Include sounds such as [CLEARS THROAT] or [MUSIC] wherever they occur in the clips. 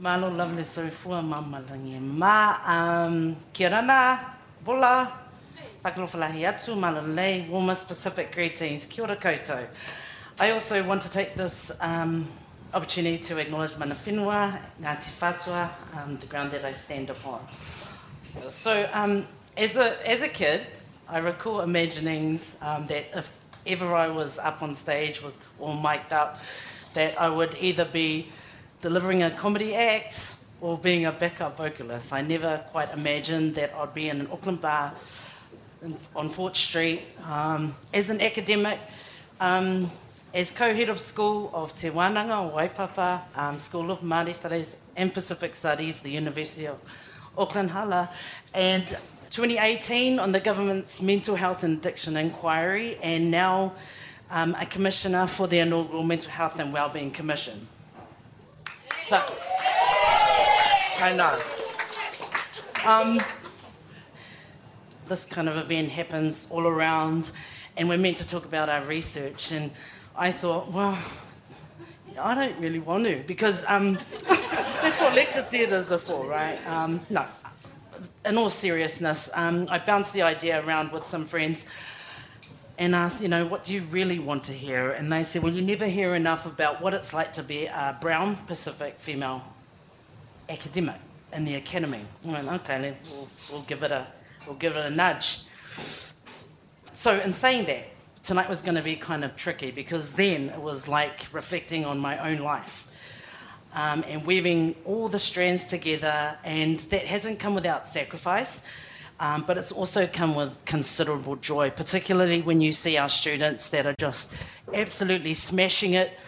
Malo lovely soifua mamalangi. Ma, um, kia rana, bola, whakalofalahi atu, malalei, warmest Pacific greetings, kia ora koutou. I also want to take this um, opportunity to acknowledge mana whenua, Ngāti Whātua, um, the ground that I stand upon. So, um, as, a, as a kid, I recall imaginings um, that if ever I was up on stage with, or mic'd up, that I would either be delivering a comedy act or being a backup vocalist. I never quite imagined that I'd be in an Auckland bar in, on Fort Street um, as an academic. Um, as co-head of School of Te Wānanga o Waipapa, um, School of Māori Studies and Pacific Studies, the University of Auckland Hala, and 2018 on the government's mental health and addiction inquiry, and now um, a commissioner for the inaugural Mental Health and Wellbeing Commission. So, I know. Um, this kind of event happens all around, and we're meant to talk about our research. And I thought, well, I don't really want to because um, [LAUGHS] that's what lecture theatres are for, right? Um, no, in all seriousness, um, I bounced the idea around with some friends and asked, you know, what do you really want to hear? And they said, well, you never hear enough about what it's like to be a brown Pacific female academic in the academy. I went, okay, we'll, we'll, give it a, we'll give it a nudge. So, in saying that, tonight was going to be kind of tricky because then it was like reflecting on my own life um, and weaving all the strands together, and that hasn't come without sacrifice. Um, but it's also come with considerable joy, particularly when you see our students that are just absolutely smashing it,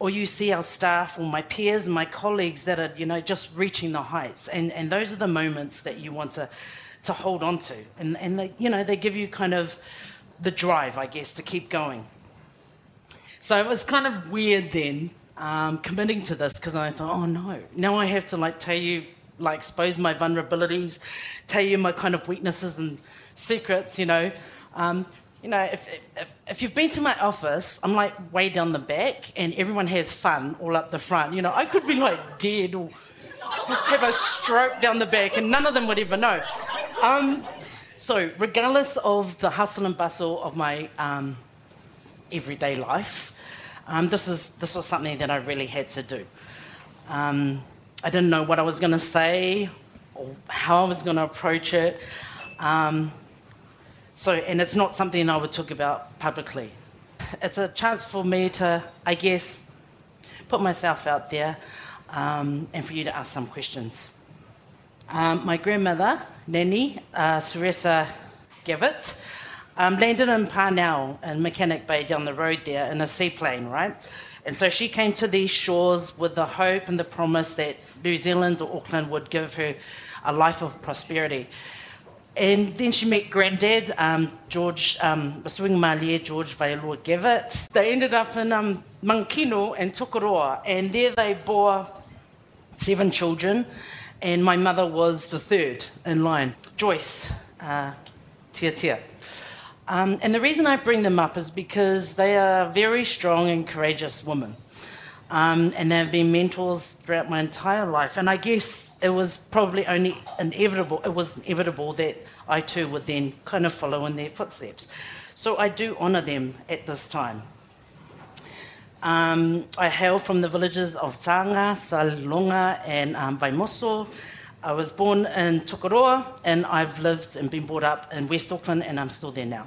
or you see our staff or my peers and my colleagues that are, you know, just reaching the heights. And, and those are the moments that you want to, to hold on to. And, and they, you know, they give you kind of the drive, I guess, to keep going. So it was kind of weird then um, committing to this because I thought, oh no, now I have to like tell you, like expose my vulnerabilities, tell you my kind of weaknesses and secrets, you know. Um, you know, if, if, if, you've been to my office, I'm like way down the back and everyone has fun all up the front. You know, I could be like dead or have a stroke down the back and none of them would ever know. Um, so, regardless of the hustle and bustle of my um, everyday life, um, this, is, this was something that I really had to do. Um, I didn't know what I was going to say or how I was going to approach it. Um, so, and it's not something I would talk about publicly. It's a chance for me to, I guess, put myself out there um, and for you to ask some questions. Um, my grandmother, Nanny, uh, Suresa Gavitt, um, landed in Parnell in Mechanic Bay down the road there in a seaplane, right? And so she came to these shores with the hope and the promise that New Zealand or Auckland would give her a life of prosperity. And then she met granddad, um, George, um, Swing Malia, George Vailua Gavitt. They ended up in um, Mangakino and Tokoroa, and there they bore seven children, and my mother was the third in line, Joyce, uh, Tia Tia. Um, and the reason I bring them up is because they are very strong and courageous women. Um, and they've been mentors throughout my entire life. And I guess it was probably only inevitable, it was inevitable that I too would then kind of follow in their footsteps. So I do honour them at this time. Um, I hail from the villages of Tanga, Salonga, and um, Vaimoso. I was born in Tokoroa and I've lived and been brought up in West Auckland and I'm still there now.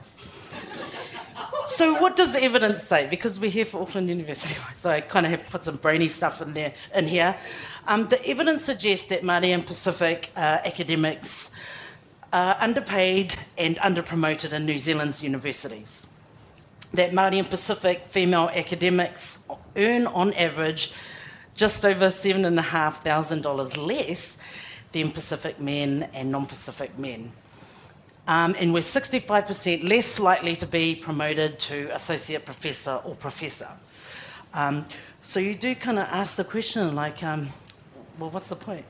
so what does the evidence say? Because we're here for Auckland University, [LAUGHS] so I kind of have put some brainy stuff in there in here. Um, the evidence suggests that Māori and Pacific uh, academics are underpaid and underpromoted in New Zealand's universities. That Māori and Pacific female academics earn on average just over $7,500 less than Pacific men and non Pacific men. Um, and we're 65% less likely to be promoted to associate professor or professor. Um, so you do kind of ask the question, like, um, well, what's the point?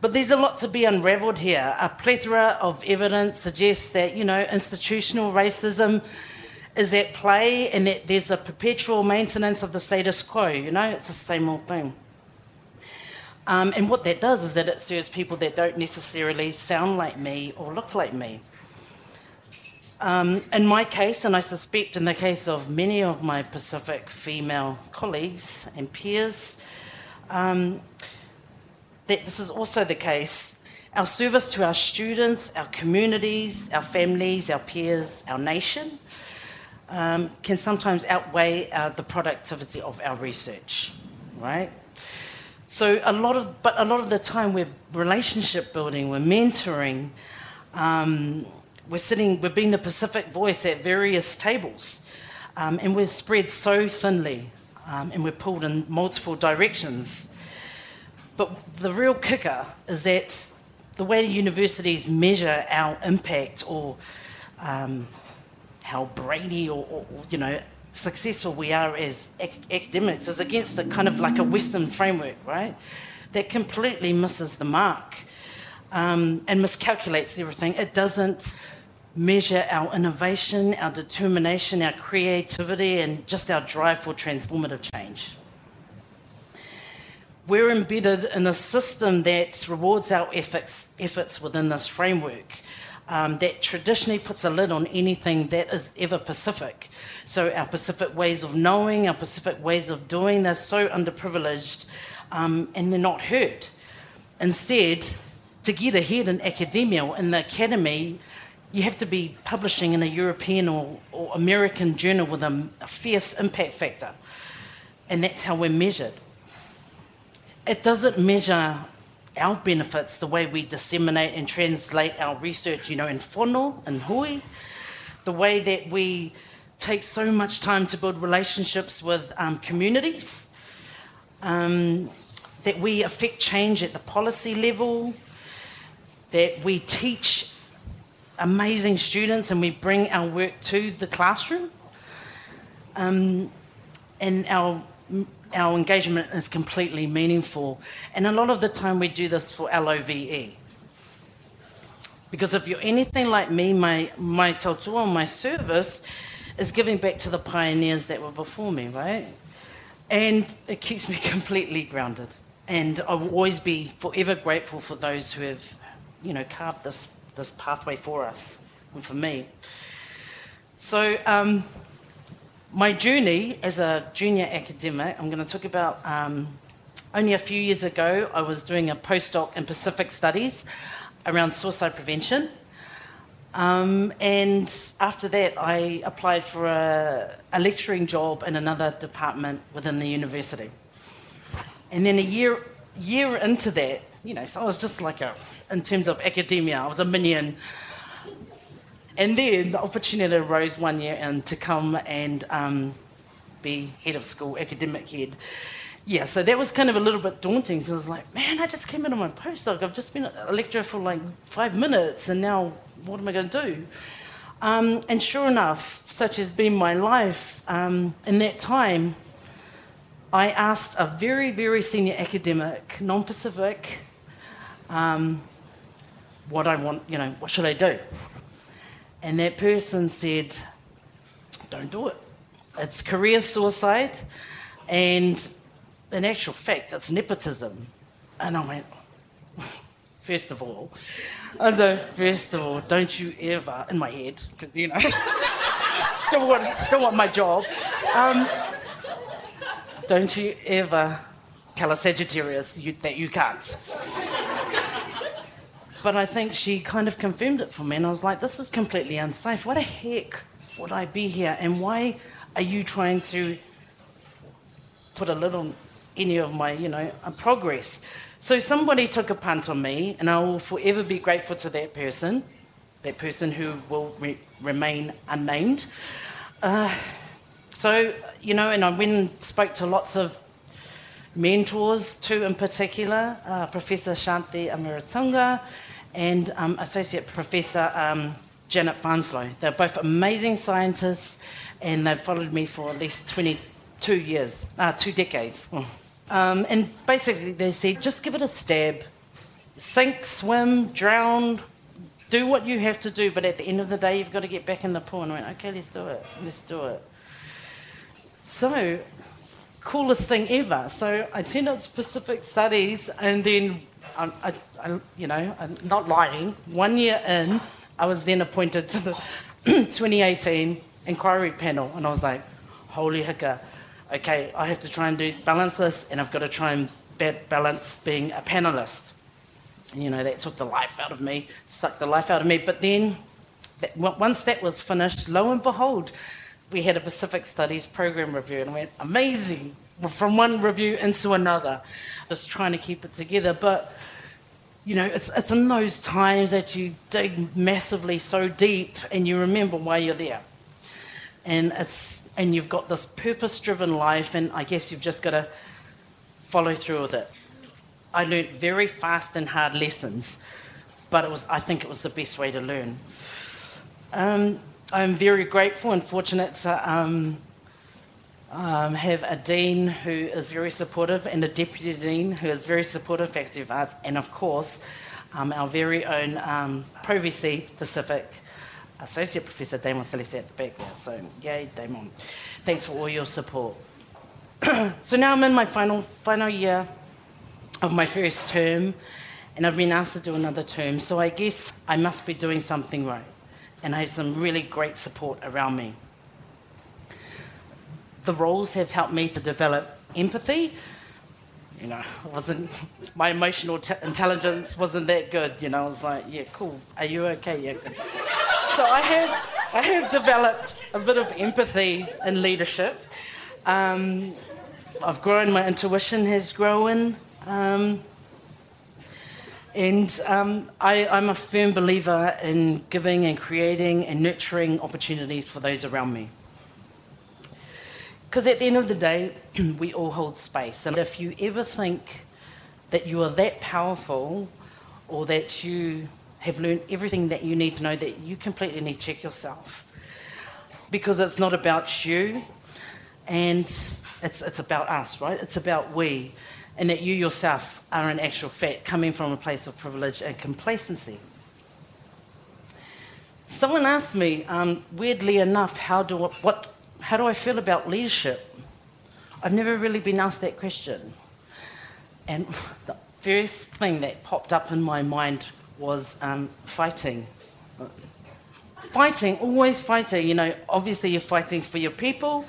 But there's a lot to be unravelled here. A plethora of evidence suggests that, you know, institutional racism is at play and that there's a perpetual maintenance of the status quo, you know, it's the same old thing. Um, and what that does is that it serves people that don't necessarily sound like me or look like me. Um, in my case, and I suspect in the case of many of my Pacific female colleagues and peers, um, that this is also the case. Our service to our students, our communities, our families, our peers, our nation um, can sometimes outweigh uh, the productivity of our research, right? So a lot of, but a lot of the time we're relationship building, we're mentoring, um, we're sitting, we're being the Pacific voice at various tables, um, and we're spread so thinly, um, and we're pulled in multiple directions. But the real kicker is that the way universities measure our impact or um, how brainy or, or, you know successful we are as ac- academics is against the kind of like a Western framework, right? That completely misses the mark um, and miscalculates everything. It doesn't measure our innovation, our determination, our creativity, and just our drive for transformative change. We're embedded in a system that rewards our efforts, efforts within this framework. Um, that traditionally puts a lid on anything that is ever Pacific. So, our Pacific ways of knowing, our Pacific ways of doing, they're so underprivileged um, and they're not heard. Instead, to get ahead in academia in the academy, you have to be publishing in a European or, or American journal with a, a fierce impact factor. And that's how we're measured. It doesn't measure our benefits the way we disseminate and translate our research, you know, in whānau and hui, the way that we take so much time to build relationships with um, communities, um, that we affect change at the policy level, that we teach amazing students and we bring our work to the classroom. Um, and our, our engagement is completely meaningful. And a lot of the time we do this for LOVE. Because if you're anything like me, my, my tautua, my service, is giving back to the pioneers that were before me, right? And it keeps me [LAUGHS] completely grounded. And I will always be forever grateful for those who have, you know, carved this this pathway for us and for me. So, um, my journey as a junior academic, I'm going to talk about um, only a few years ago, I was doing a postdoc in Pacific Studies around suicide prevention. Um, and after that, I applied for a, a, lecturing job in another department within the university. And then a year, year into that, you know, so I was just like a, in terms of academia, I was a minion. And then the opportunity arose one year and to come and um, be head of school, academic head. Yeah, so that was kind of a little bit daunting because I was like, man, I just came into my postdoc. I've just been a lecturer for like five minutes, and now what am I going to do? Um, and sure enough, such has been my life, um, in that time, I asked a very, very senior academic, non Pacific, um, what I want, you know, what should I do? And that person said, don't do it. It's career suicide, and in actual fact, it's nepotism. And I went, first of all, I said, first of all, don't you ever, in my head, because, you know, [LAUGHS] still, want, still want my job, um, don't you ever tell a Sagittarius you, that you can't. But I think she kind of confirmed it for me, and I was like, this is completely unsafe. What the heck would I be here? And why are you trying to put a on any of my, you know, uh, progress? So somebody took a punt on me, and I will forever be grateful to that person, that person who will re- remain unnamed. Uh, so, you know, and I went and spoke to lots of mentors, two in particular, uh, Professor Shanthi Ameratunga and um, Associate Professor um, Janet Fanslow. They're both amazing scientists, and they've followed me for at least 22 years, uh, two decades. Oh. Um, and basically, they said, just give it a stab. Sink, swim, drown, do what you have to do, but at the end of the day, you've got to get back in the pool. And I went, okay, let's do it. Let's do it. So, coolest thing ever. So I turned out to Pacific Studies, and then, I, I, I, you know, I'm not lying, one year in, I was then appointed to the [CLEARS THROAT] 2018 inquiry panel, and I was like, holy hicka, okay, I have to try and do balance this, and I've got to try and balance being a panelist. And, you know, that took the life out of me, sucked the life out of me. But then, that, once that was finished, lo and behold, we had a Pacific Studies program review, and went, amazing, from one review into another, just trying to keep it together. But, you know, it's, it's in those times that you dig massively so deep and you remember why you're there. And, it's, and you've got this purpose driven life, and I guess you've just got to follow through with it. I learned very fast and hard lessons, but it was, I think it was the best way to learn. Um, I'm very grateful and fortunate to um, um, have a dean who is very supportive and a deputy dean who is very supportive of of Arts, and of course, um, our very own um, Pro VC Pacific Associate Professor Damon Salesa at the back there. So, yay, Damon. Thanks for all your support. [CLEARS THROAT] so now I'm in my final, final year of my first term, and I've been asked to do another term, so I guess I must be doing something right and I had some really great support around me. The roles have helped me to develop empathy. You know, wasn't my emotional t- intelligence wasn't that good. You know, I was like, yeah, cool. Are you okay? Yeah. Good. So I have I have developed a bit of empathy in leadership. Um, I've grown. My intuition has grown. Um, and um, I, am a firm believer in giving and creating and nurturing opportunities for those around me. Because at the end of the day, [CLEARS THROAT] we all hold space. And if you ever think that you are that powerful or that you have learned everything that you need to know, that you completely need to check yourself. Because it's not about you and it's, it's about us, right? It's about we and that you yourself are in actual fact coming from a place of privilege and complacency. Someone asked me, um, weirdly enough, how do, what, how do I feel about leadership? I've never really been asked that question. And the first thing that popped up in my mind was um, fighting. Fighting, always fighting. You know, obviously you're fighting for your people,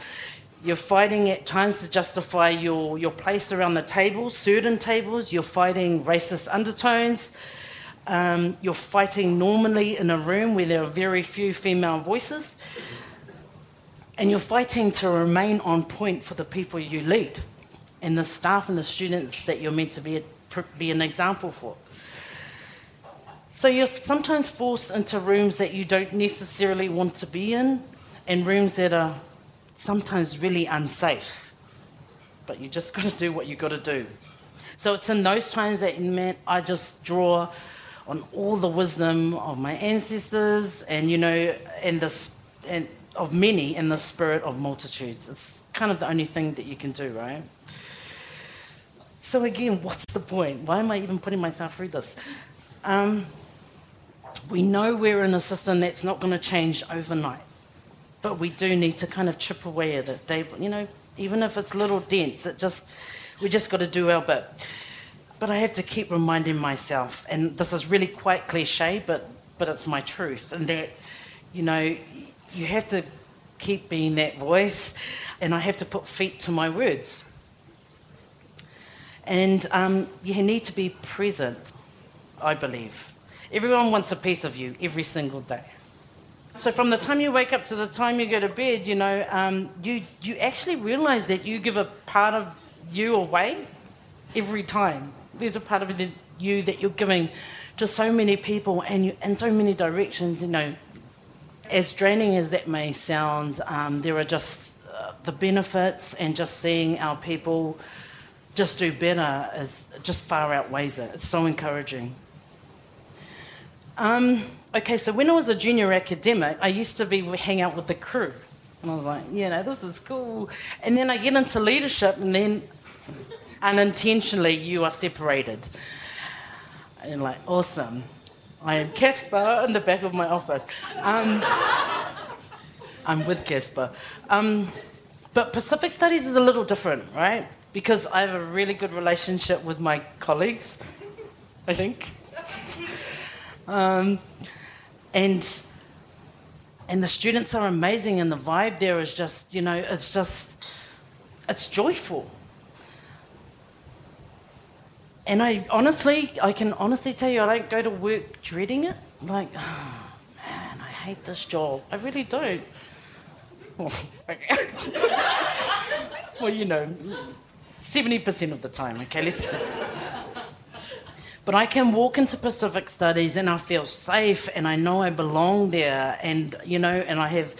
you're fighting at times to justify your, your place around the table, certain tables. You're fighting racist undertones. Um, you're fighting normally in a room where there are very few female voices. And you're fighting to remain on point for the people you lead and the staff and the students that you're meant to be, be an example for. So you're sometimes forced into rooms that you don't necessarily want to be in, and rooms that are sometimes really unsafe. But you just [LAUGHS] got to do what you got to do. So it's in those times that man, I just draw on all the wisdom of my ancestors and, you know, and, this and of many in the spirit of multitudes. It's kind of the only thing that you can do, right? So again, what's the point? Why am I even putting myself through this? Um, we know we're in a system that's not going to change overnight. But we do need to kind of chip away at it, Dave. You know, even if it's little dents, it just we just got to do our bit. But I have to keep reminding myself, and this is really quite cliche, but but it's my truth, and that you know you have to keep being that voice, and I have to put feet to my words. And um, you need to be present, I believe. Everyone wants a piece of you every single day. So from the time you wake up to the time you go to bed, you know, um, you, you actually realize that you give a part of you away every time. There's a part of you that you're giving to so many people and you, in so many directions, you know. As draining as that may sound, um, there are just uh, the benefits and just seeing our people just do better is just far outweighs it. It's so encouraging. Um, okay, so when I was a junior academic, I used to be hang out with the crew. And I was like, you know, this is cool. And then I get into leadership, and then unintentionally you are separated. And like, awesome. I am Casper in the back of my office. Um, I'm with Casper. Um, But Pacific Studies is a little different, right? Because I have a really good relationship with my colleagues, I think. Um, and and the students are amazing and the vibe there is just you know it's just it's joyful and i honestly i can honestly tell you i don't go to work dreading it. Like [SIGHS] oh, man i hate this job. I really don't [LAUGHS] well, you know 70% of the time okay let's but I can walk into Pacific Studies and I feel safe and I know I belong there. And you know and I have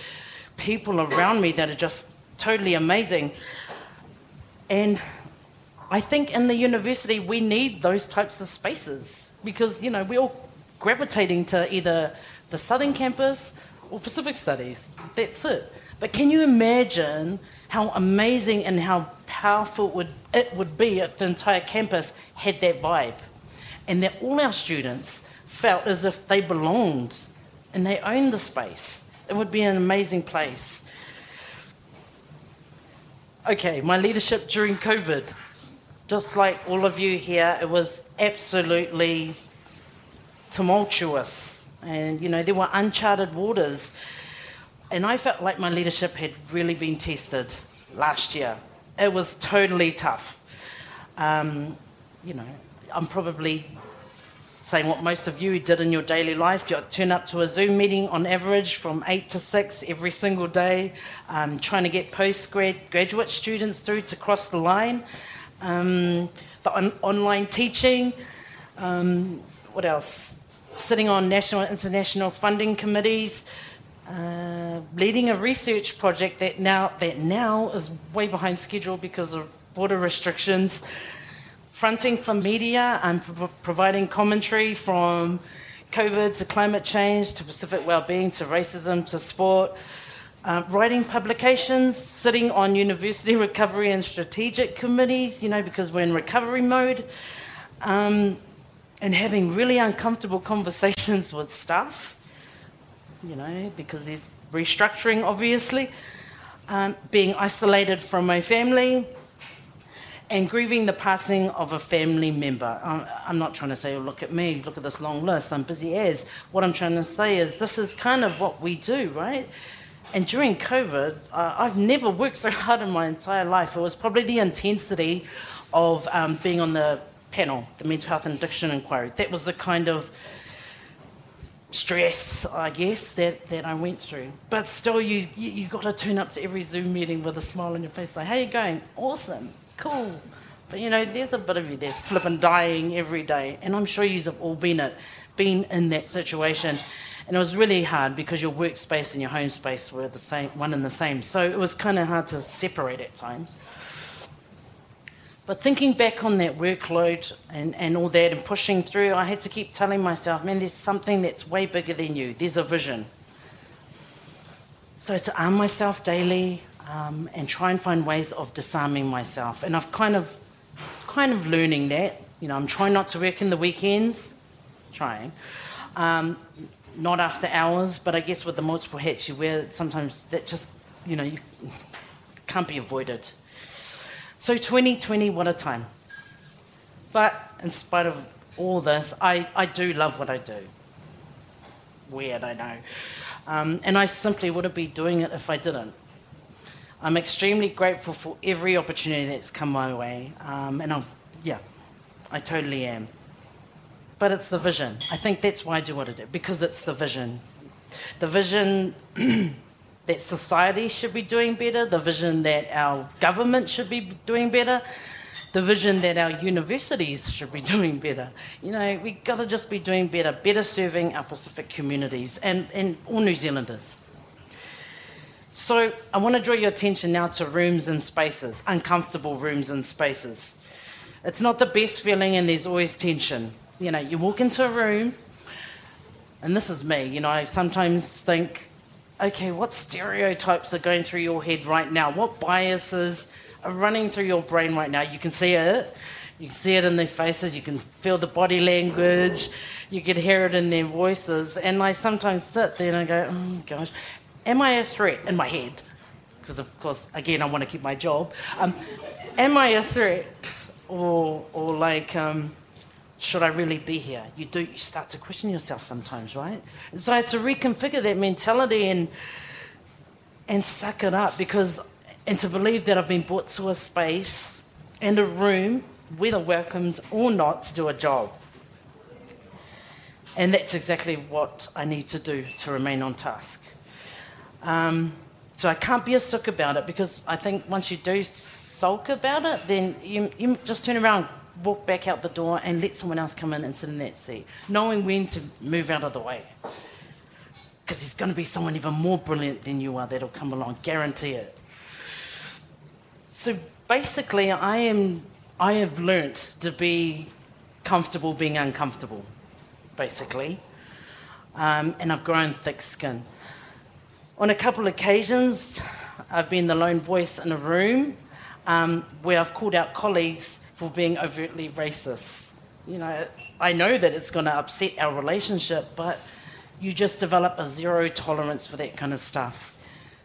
people around me that are just totally amazing. And I think in the university we need those types of spaces because you know we're all gravitating to either the southern campus or Pacific Studies. That's it. But can you imagine how amazing and how powerful it would, it would be if the entire campus had that vibe? and that all our students felt as if they belonged and they owned the space. It would be an amazing place. Okay, my leadership during COVID, just like all of you here, it was absolutely tumultuous. And, you know, there were uncharted waters. And I felt like my leadership had really been tested last year. It was totally tough. Um, you know, I'm probably saying what most of you did in your daily life. You turn up to a Zoom meeting on average from 8 to 6 every single day, um, trying to get postgraduate students through to cross the line. Um, the on- online teaching. Um, what else? Sitting on national and international funding committees. Uh, leading a research project that now, that now is way behind schedule because of border restrictions fronting for media and pro- providing commentary from COVID to climate change to Pacific well-being to racism to sport. Uh, writing publications, sitting on university [LAUGHS] recovery and strategic committees, you know, because we're in recovery mode, um, and having really uncomfortable [LAUGHS] conversations with staff, you know, because there's restructuring, obviously, um, being isolated from my family, and grieving the passing of a family member. I'm not trying to say, oh, look at me, look at this long list, I'm busy as. What I'm trying to say is, this is kind of what we do, right? And during COVID, uh, I've never worked so hard in my entire life. It was probably the intensity of um, being on the panel, the Mental Health and Addiction Inquiry. That was the kind of stress, I guess, that, that I went through. But still, you, you, you got to turn up to every Zoom meeting with a smile on your face, like, how you going? Awesome cool. But you know, there's a bit of you that's flipping dying every day. And I'm sure you've all been it, been in that situation. And it was really hard because your workspace and your home space were the same one and the same. So it was kind of hard to separate at times. But thinking back on that workload and, and all that and pushing through, I had to keep telling myself, man, there's something that's way bigger than you. There's a vision. So to arm myself daily, um, and try and find ways of disarming myself. And I've kind of, kind of learning that. You know, I'm trying not to work in the weekends, trying. Um, not after hours, but I guess with the multiple hats you wear, sometimes that just, you know, you can't be avoided. So 2020, what a time. But in spite of all this, I, I do love what I do. Weird, I know. Um, and I simply wouldn't be doing it if I didn't. I'm extremely grateful for every opportunity that's come my way. Um, and I've, yeah, I totally am. But it's the vision. I think that's why I do what I do, because it's the vision. The vision [CLEARS THROAT] that society should be doing better, the vision that our government should be doing better, the vision that our universities should be [LAUGHS] doing better. You know, we've got to just be doing better, better serving our Pacific communities and, and all New Zealanders. So I want to draw your attention now to rooms and spaces, uncomfortable rooms and spaces. It's not the best feeling, and there's always tension. You know, you walk into a room, and this is me, you know, I sometimes think, okay, what stereotypes are going through your head right now? What biases are running through your brain right now? You can see it. You can see it in their faces. You can feel the body language. You can hear it in their voices. And I sometimes sit there and I go, oh gosh. Am I a threat in my head? because of course, again, I want to keep my job. Um, am I a threat? Or, or like, um, should I really be here? You do, you start to question yourself sometimes, right? So I had to reconfigure that mentality and, and suck it up because, and to believe that I've been brought to a space and a room, whether welcomed or not, to do a job. And that's exactly what I need to do to remain on task. Um, so I can't be a sook about it because I think once you do sulk about it, then you, you just turn around, walk back out the door, and let someone else come in and sit in that seat, knowing when to move out of the way. Because there's going to be someone even more brilliant than you are that'll come along, guarantee it. So basically, I am I have learnt to be comfortable being uncomfortable, basically, um, and I've grown thick skin. On a couple of occasions, I've been the lone voice in a room um, where I've called out colleagues for being overtly racist. You know, I know that it's going to upset our relationship, but you just develop a zero tolerance for that kind of stuff.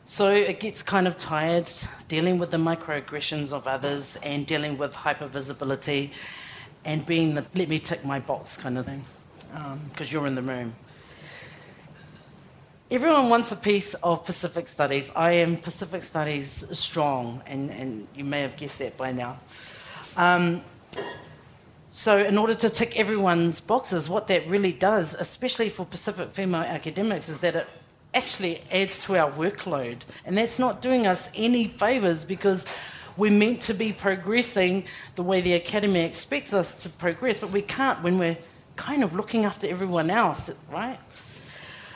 So it gets kind of tired dealing with the microaggressions of others and dealing with hypervisibility and being the let me tick my box kind of thing because um, you're in the room. Everyone wants a piece of Pacific Studies. I am Pacific Studies strong, and, and you may have guessed that by now. Um, so, in order to tick everyone's boxes, what that really does, especially for Pacific female academics, is that it actually adds to our workload. And that's not doing us any favours because we're meant to be progressing the way the academy expects us to progress, but we can't when we're kind of looking after everyone else, right?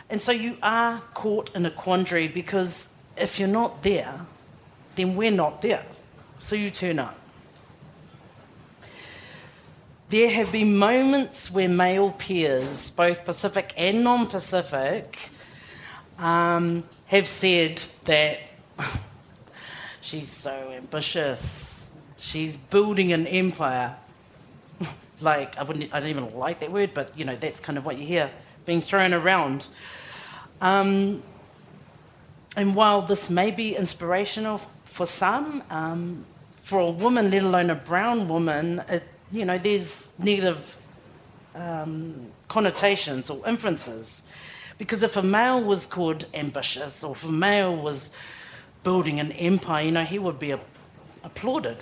And so you are caught in a quandary because if you're not there, then we're not there. So you turn up. There have been moments where male peers, both Pacific and non Pacific, um, have said that [LAUGHS] she's so ambitious, she's building an empire. [LAUGHS] like, I, wouldn't, I don't even like that word, but you know, that's kind of what you hear being thrown around. Um, and while this may be inspirational for some, um, for a woman, let alone a brown woman, it, you know, there's negative um, connotations or inferences. Because if a male was called ambitious or if a male was building an empire, you know, he would be a- applauded.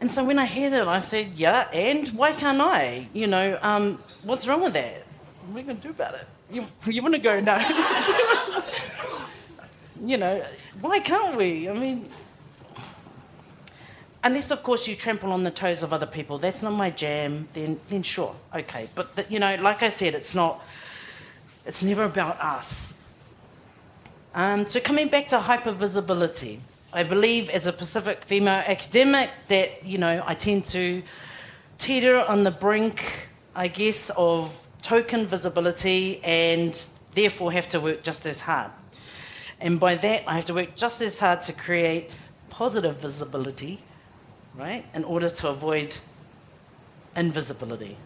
And so when I hear that, I said, yeah, and why can't I? You know, um, what's wrong with that? What are we going to do about it? You, you want to go now? [LAUGHS] you know, why can't we? I mean, unless, of course, you trample on the toes of other people. That's not my jam. Then, then sure, okay. But the, you know, like I said, it's not. It's never about us. Um, so coming back to hypervisibility, I believe as a Pacific female academic that you know I tend to teeter on the brink, I guess, of token visibility and therefore have to work just as hard. And by that, I have to work just as hard to create positive visibility, right, in order to avoid invisibility.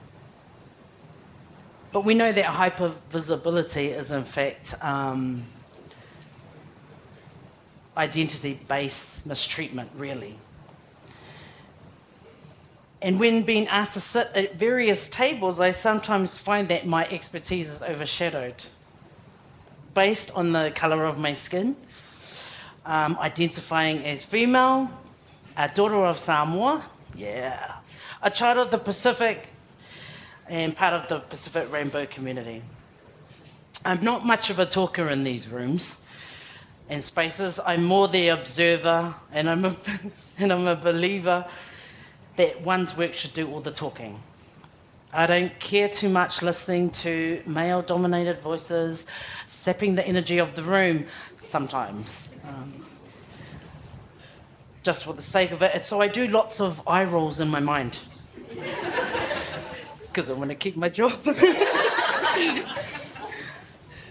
But we know that hypervisibility is, in fact, um, identity based mistreatment, really. And when being asked to sit at various tables, I sometimes find that my expertise is overshadowed based on the colour of my skin, um, identifying as female, a daughter of Samoa, yeah, a child of the Pacific, and part of the Pacific Rainbow community. I'm not much of a talker in these rooms and spaces. I'm more the observer, and I'm a, [LAUGHS] and I'm a believer that one's work should do all the talking. I don't care too much listening to male dominated voices, sapping the energy of the room sometimes. Um, just for the sake of it. And so I do lots of eye rolls in my mind. [LAUGHS] Because I want to keep my job. [LAUGHS]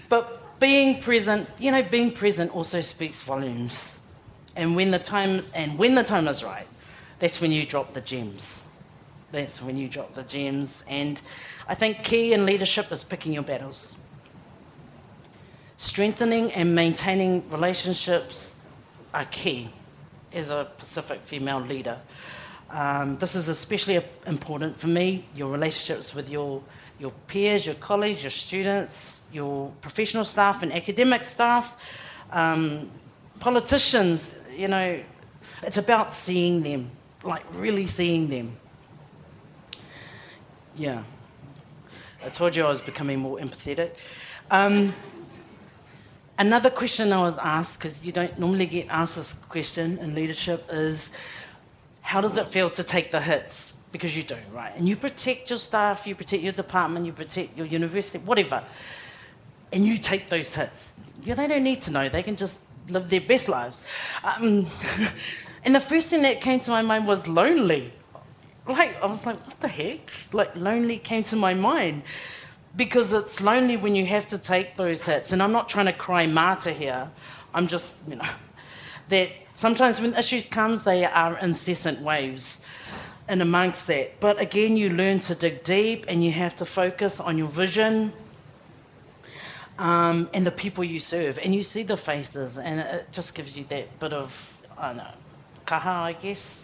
but being present, you know, being present also speaks volumes. And when the time and when the time is right, that's when you drop the gems. That's when you drop the gems. And I think key in leadership is picking your battles. Strengthening and maintaining relationships are key as a Pacific female leader. Um, this is especially important for me, your relationships with your, your peers, your colleagues, your students, your professional staff and academic staff, um, politicians, you know, it's about seeing them, like really seeing them. Yeah. I told you I was becoming more empathetic. Um, another question I was asked, because you don't normally get asked this question in leadership, is how does it feel to take the hits? Because you do, right? And you protect your staff, you protect your department, you protect your university, whatever. And you take those hits. Yeah, they don't need to know, they can just live their best lives. Um, [LAUGHS] and the first thing that came to my mind was lonely. Like, I was like, what the heck? Like, lonely came to my mind because it's lonely when you have to take those hits. And I'm not trying to cry martyr here. I'm just, you know, [LAUGHS] that sometimes when issues comes, they are incessant waves and amongst that. But again, you learn to dig deep and you have to focus on your vision um, and the people you serve. And you see the faces and it just gives you that bit of, I don't know, kaha, I guess.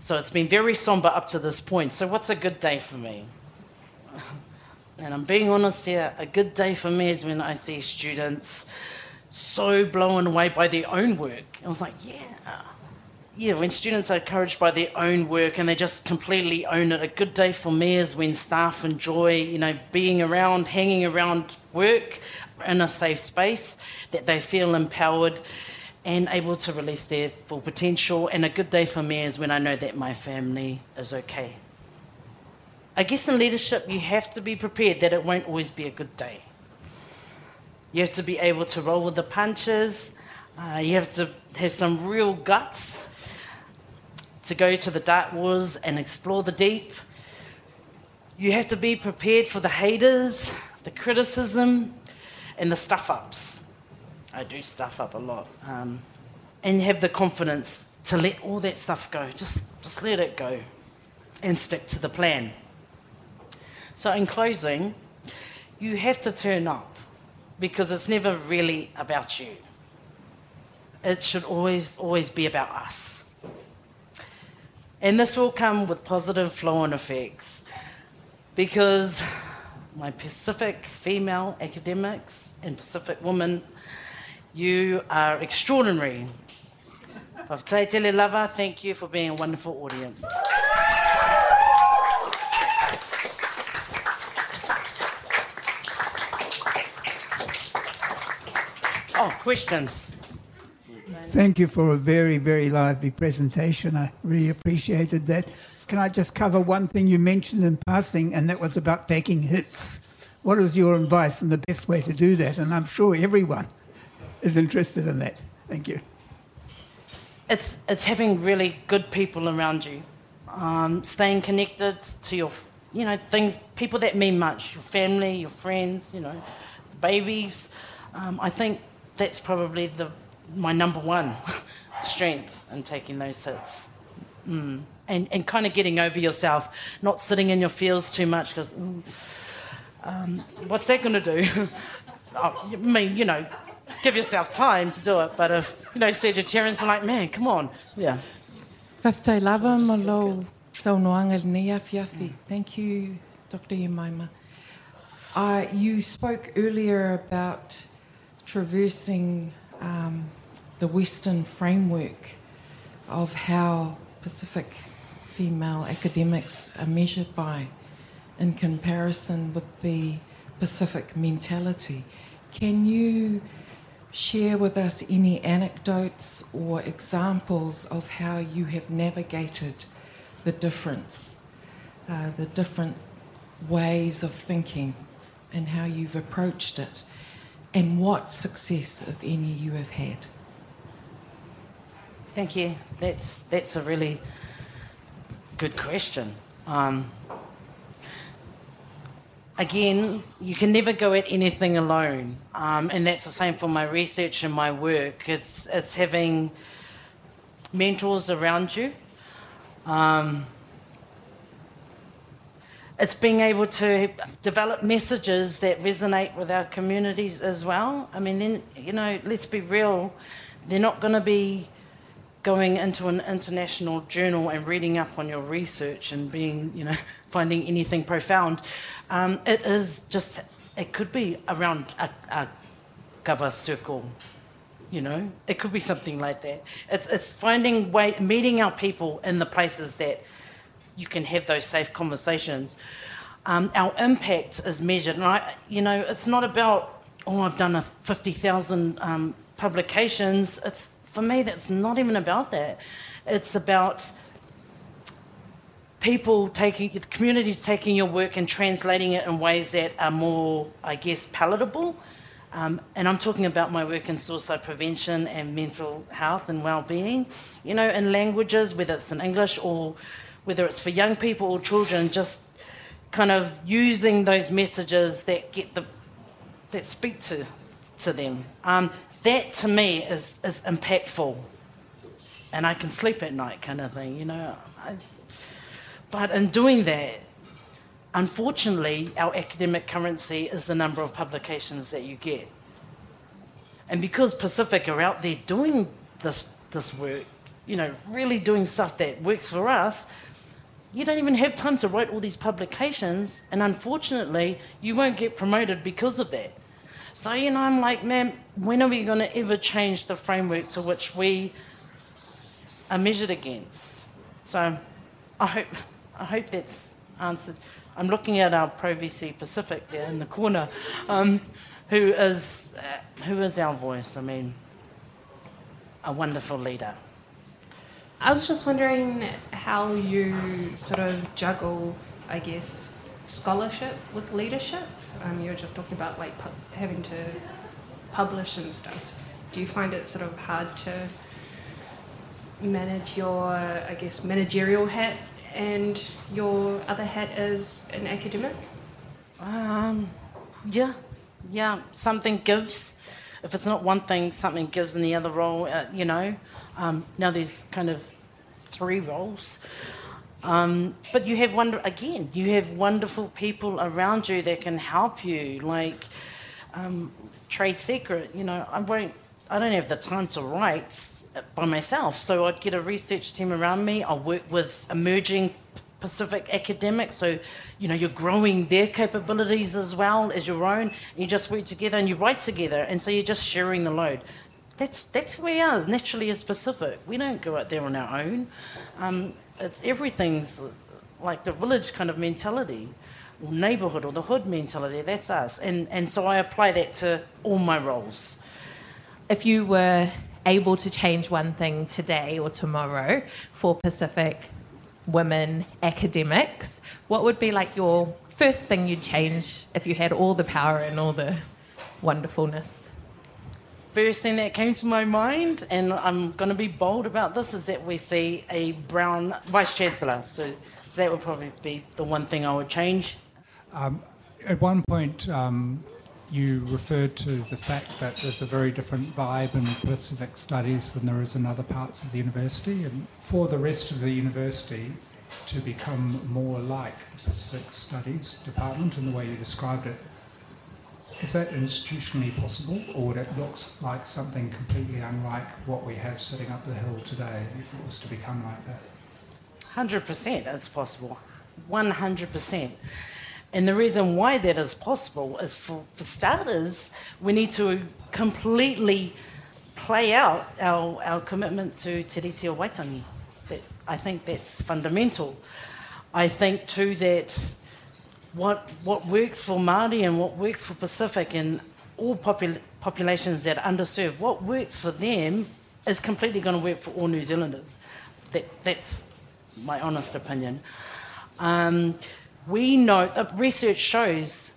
So it's been very somber up to this point. So, what's a good day for me? And I'm being honest here, a good day for me is when I see students so blown away by their own work. I was like, yeah. Yeah, when students are encouraged by their own work and they just completely own it. A good day for me is when staff enjoy, you know, being around, hanging around work in a safe space, that they feel empowered and able to release their full potential. And a good day for me is when I know that my family is okay. I guess in leadership, you have to be prepared that it won't always be a good day. You have to be able to roll with the punches. Uh, you have to have some real guts to go to the dark woods and explore the deep. You have to be prepared for the haters, the criticism, and the stuff ups. I do stuff up a lot. Um, and have the confidence to let all that stuff go. Just, just let it go and stick to the plan. So, in closing, you have to turn up because it's never really about you. It should always, always be about us. And this will come with positive flow on effects because my Pacific female academics and Pacific women you are extraordinary. Whakataitele lava, thank you for being a wonderful audience. Oh, questions? Thank you for a very, very lively presentation. I really appreciated that. Can I just cover one thing you mentioned in passing, and that was about taking hits? What is your advice and the best way to do that? And I'm sure everyone is interested in that. Thank you. It's, it's having really good people around you, um, staying connected to your, you know, things, people that mean much, your family, your friends, you know, the babies. Um, I think that's probably the, my number one [LAUGHS] strength in taking those hits. Mm. And, and kind of getting over yourself, not sitting in your feels too much because, mm, um, what's that going to do? [LAUGHS] oh, I mean, you know, give yourself time to do it. But if, you know, Sagittarians are like, man, come on. Yeah. Whaftai malo saunoanga nia fiafi. Thank you, Dr. Yemaima. Uh, you spoke earlier about traversing um, the Western framework of how Pacific female academics are measured by in comparison with the Pacific mentality. Can you share with us any anecdotes or examples of how you have navigated the difference, uh, the different ways of thinking, and how you've approached it, and what success, if any, you have had? Thank you. That's, that's a really good question. Um, again, you can never go at anything alone. Um, and that's the same for my research and my work. It's, it's having mentors around you. Um, it's being able to develop messages that resonate with our communities as well. I mean, then, you know, let's be real, they're not going to be going into an international journal and reading up on your research and being, you know, [LAUGHS] finding anything profound. Um, it is just, it could be around a, a kava circle, you know, it could be something like that. It's, it's finding way, meeting our people in the places that you can have those safe conversations. Um, our impact is measured, and I, you know, it's not about oh, I've done a fifty thousand um, publications. It's for me, that's not even about that. It's about people taking communities taking your work and translating it in ways that are more, I guess, palatable. Um, and I'm talking about my work in suicide prevention and mental health and well-being. You know, in languages, whether it's in English or whether it's for young people or children, just kind of using those messages that get the that speak to to them. Um, that to me is is impactful, and I can sleep at night, kind of thing, you know. I, but in doing that, unfortunately, our academic currency is the number of publications that you get. And because Pacific are out there doing this this work, you know, really doing stuff that works for us, you don't even have time to write all these publications, and unfortunately, you won't get promoted because of that. So, you know, I'm like, man, when are we going to ever change the framework to which we are measured against? So, I hope, I hope that's answered. I'm looking at our Pro VC Pacific there in the corner, um, who, is, uh, who is our voice. I mean, a wonderful leader. I was just wondering how you sort of juggle, I guess, scholarship with leadership. Um, you were just talking about like pu- having to publish and stuff. Do you find it sort of hard to manage your, I guess, managerial hat and your other hat as an academic? Um, yeah, yeah. Something gives. If it's not one thing, something gives in the other role. Uh, you know. Um, now there's kind of three roles. Um, but you have wonder again. You have wonderful people around you that can help you, like um, trade secret. You know, I won't. I don't have the time to write by myself, so I'd get a research team around me. I'll work with emerging Pacific academics, so you know you're growing their capabilities as well as your own. You just work together and you write together, and so you're just sharing the load that's, that's who we are, naturally as Pacific. We don't go out there on our own. Um, everything's like the village kind of mentality, or neighbourhood, or the hood mentality. That's us. And, and so I apply that to all my roles. If you were able to change one thing today or tomorrow for Pacific women academics, what would be like your first thing you'd change if you had all the power and all the wonderfulness? first thing that came to my mind, and I'm going to be bold about this, is that we see a brown vice chancellor. So, so that would probably be the one thing I would change. Um, at one point, um, you referred to the fact that there's a very different vibe in Pacific Studies than there is in other parts of the university. And for the rest of the university to become more like the Pacific Studies department in the way you described it, is that institutionally possible, or would it look like something completely unlike what we have sitting up the hill today if it was to become like that? 100% it's possible. 100%. And the reason why that is possible is for, for starters, we need to completely play out our, our commitment to Te Tiriti o Waitangi. That, I think that's fundamental. I think too that what, what works for Māori and what works for Pacific and all popul- populations that are underserved, what works for them is completely going to work for all New Zealanders. That, that's my honest opinion. Um, we know, uh, research shows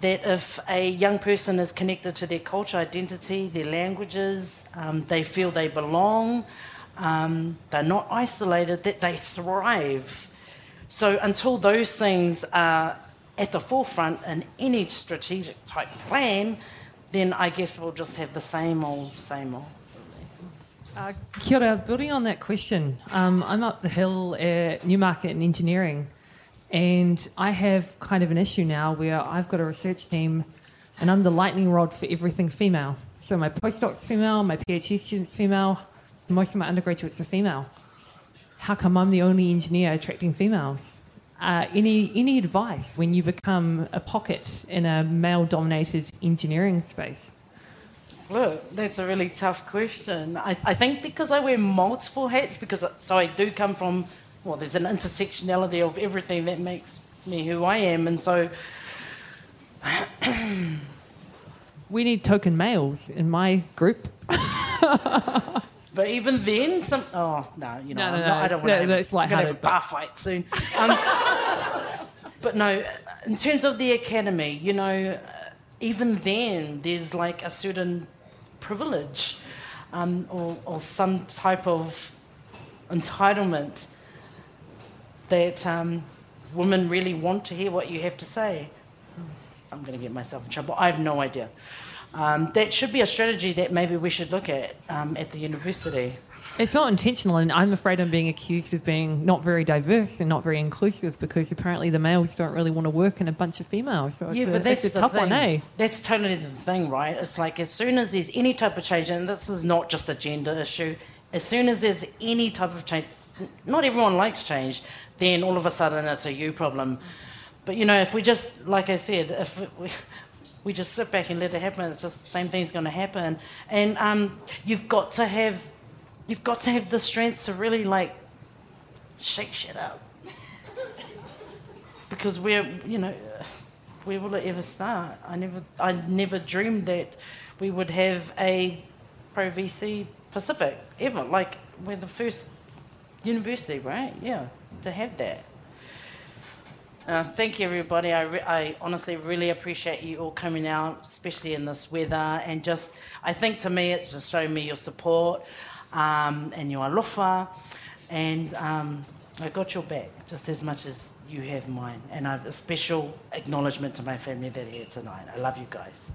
that if a young person is connected to their culture, identity, their languages, um, they feel they belong, um, they're not isolated, that they thrive. So until those things are at the forefront in any strategic type plan, then I guess we'll just have the same old, same old. Uh, kia ora, building on that question, um, I'm up the hill at Newmarket in engineering, And I have kind of an issue now where I've got a research team and I'm the lightning rod for everything female. So my postdocs female, my PhD students female, most of my undergraduates are female. How come I'm the only engineer attracting females? Uh, any any advice when you become a pocket in a male-dominated engineering space? Look, that's a really tough question. I, I think because I wear multiple hats, because so I do come from, well, there's an intersectionality of everything that makes me who I am, and so we need token males in my group. [LAUGHS] but even then, some oh no, you know, No, no, not, no, I don't want to have, I'm gonna have a bar fight soon. Um, [LAUGHS] but no, in terms of the academy, you know, even then, there's like a certain privilege um, or, or some type of entitlement that um, women really want to hear what you have to say. I'm going to get myself in trouble. I have no idea. Um, that should be a strategy that maybe we should look at um, at the university. It's not intentional, and I'm afraid I'm being accused of being not very diverse and not very inclusive because apparently the males don't really want to work in a bunch of females. So it's yeah, a, but that's a tough thing. one, eh? That's totally the thing, right? It's like as soon as there's any type of change, and this is not just a gender issue, as soon as there's any type of change, not everyone likes change, then all of a sudden it's a you problem. But you know, if we just, like I said, if we, we just sit back and let it happen, it's just the same thing's going to happen. And um, you've got to have, you've got to have the strength to really like shake shit up. [LAUGHS] because we're, you know, where will it ever start? I never, I never dreamed that we would have a pro VC Pacific ever. Like we're the first university, right? Yeah, to have that. Uh, thank you, everybody. I, re- I honestly really appreciate you all coming out, especially in this weather. And just, I think to me, it's just showing me your support um, and your alofa. And um, I got your back just as much as you have mine. And I have a special acknowledgement to my family that are here tonight. I love you guys.